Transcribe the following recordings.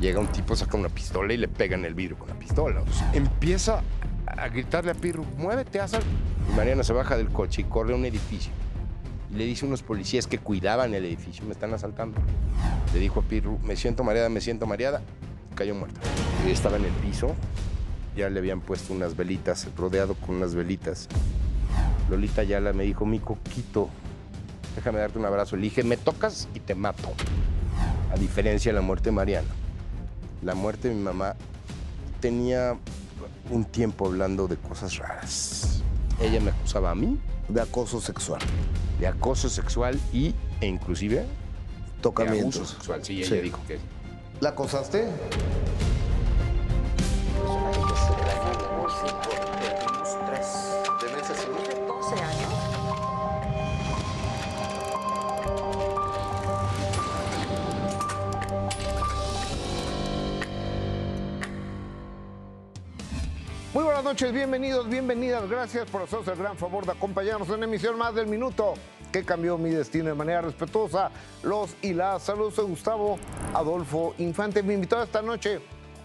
Llega un tipo, saca una pistola y le pega en el vidrio con la pistola. Empieza a gritarle a Pirru, muévete, algo. Y Mariana se baja del coche y corre a un edificio. Y le dice a unos policías que cuidaban el edificio, me están asaltando. Le dijo a Pirru, me siento mareada, me siento mareada. Cayó muerta. Estaba en el piso, ya le habían puesto unas velitas, rodeado con unas velitas. Lolita Yala me dijo, mi coquito, déjame darte un abrazo. Le dije, me tocas y te mato. A diferencia de la muerte de Mariana. La muerte de mi mamá tenía un tiempo hablando de cosas raras. Ella me acusaba a mí De acoso sexual. de acoso sexual y, e inclusive de Tocamientos. abuso sexual. Sí, ella Sí. dijo que ¿La acosaste? Muy buenas noches, bienvenidos, bienvenidas. Gracias por hacernos el gran favor de acompañarnos en emisión más del minuto que cambió mi destino de manera respetuosa. Los y las saludos, soy Gustavo Adolfo Infante. Mi invitado esta noche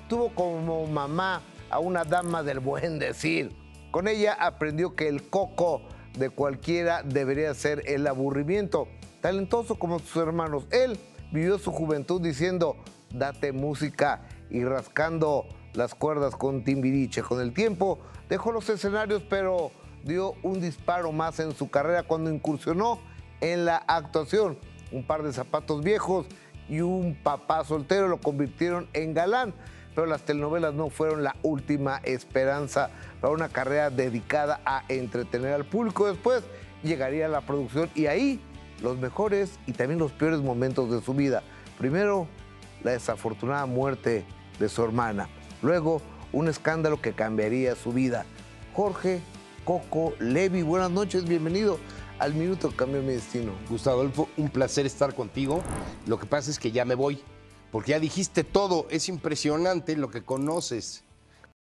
tuvo como mamá a una dama del buen decir. Con ella aprendió que el coco de cualquiera debería ser el aburrimiento. Talentoso como sus hermanos, él vivió su juventud diciendo, date música y rascando las cuerdas con Timbiriche. Con el tiempo dejó los escenarios, pero dio un disparo más en su carrera cuando incursionó en la actuación. Un par de zapatos viejos y un papá soltero lo convirtieron en galán, pero las telenovelas no fueron la última esperanza para una carrera dedicada a entretener al público. Después llegaría la producción y ahí los mejores y también los peores momentos de su vida. Primero, la desafortunada muerte de su hermana. Luego, un escándalo que cambiaría su vida. Jorge Coco Levi, buenas noches, bienvenido al Minuto Cambió Mi Destino. Gustavo Adolfo, un placer estar contigo. Lo que pasa es que ya me voy, porque ya dijiste todo. Es impresionante lo que conoces